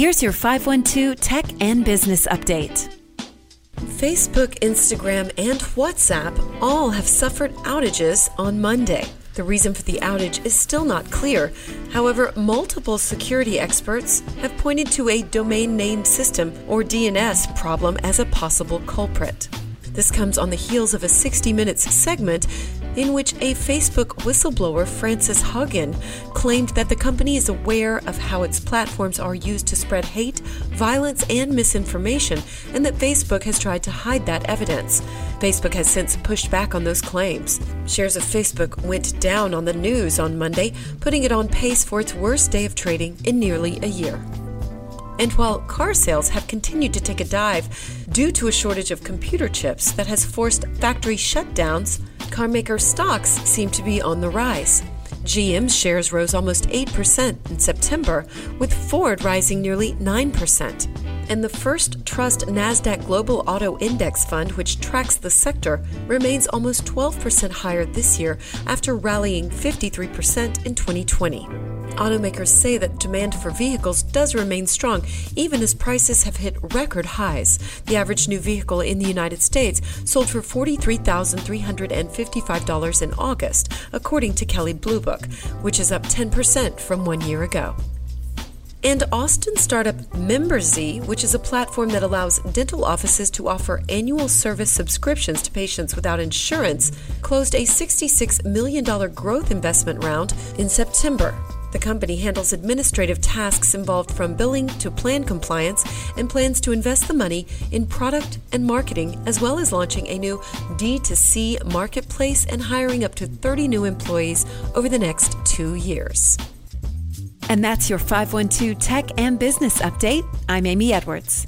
Here's your 512 Tech and Business Update. Facebook, Instagram, and WhatsApp all have suffered outages on Monday. The reason for the outage is still not clear. However, multiple security experts have pointed to a domain name system or DNS problem as a possible culprit. This comes on the heels of a 60 Minutes segment in which a Facebook whistleblower, Frances Haugen, claimed that the company is aware of how its platforms are used to spread hate, violence, and misinformation, and that Facebook has tried to hide that evidence. Facebook has since pushed back on those claims. Shares of Facebook went down on the news on Monday, putting it on pace for its worst day of trading in nearly a year. And while car sales have continued to take a dive due to a shortage of computer chips that has forced factory shutdowns, carmaker stocks seem to be on the rise. GM's shares rose almost 8% in September, with Ford rising nearly 9%. And the First Trust NASDAQ Global Auto Index Fund, which tracks the sector, remains almost 12% higher this year after rallying 53% in 2020. Automakers say that demand for vehicles does remain strong, even as prices have hit record highs. The average new vehicle in the United States sold for $43,355 in August, according to Kelley Blue Book, which is up 10% from one year ago. And Austin startup MemberZ, which is a platform that allows dental offices to offer annual service subscriptions to patients without insurance, closed a $66 million growth investment round in September. The company handles administrative tasks involved from billing to plan compliance and plans to invest the money in product and marketing, as well as launching a new D2C marketplace and hiring up to 30 new employees over the next two years. And that's your 512 Tech and Business Update. I'm Amy Edwards.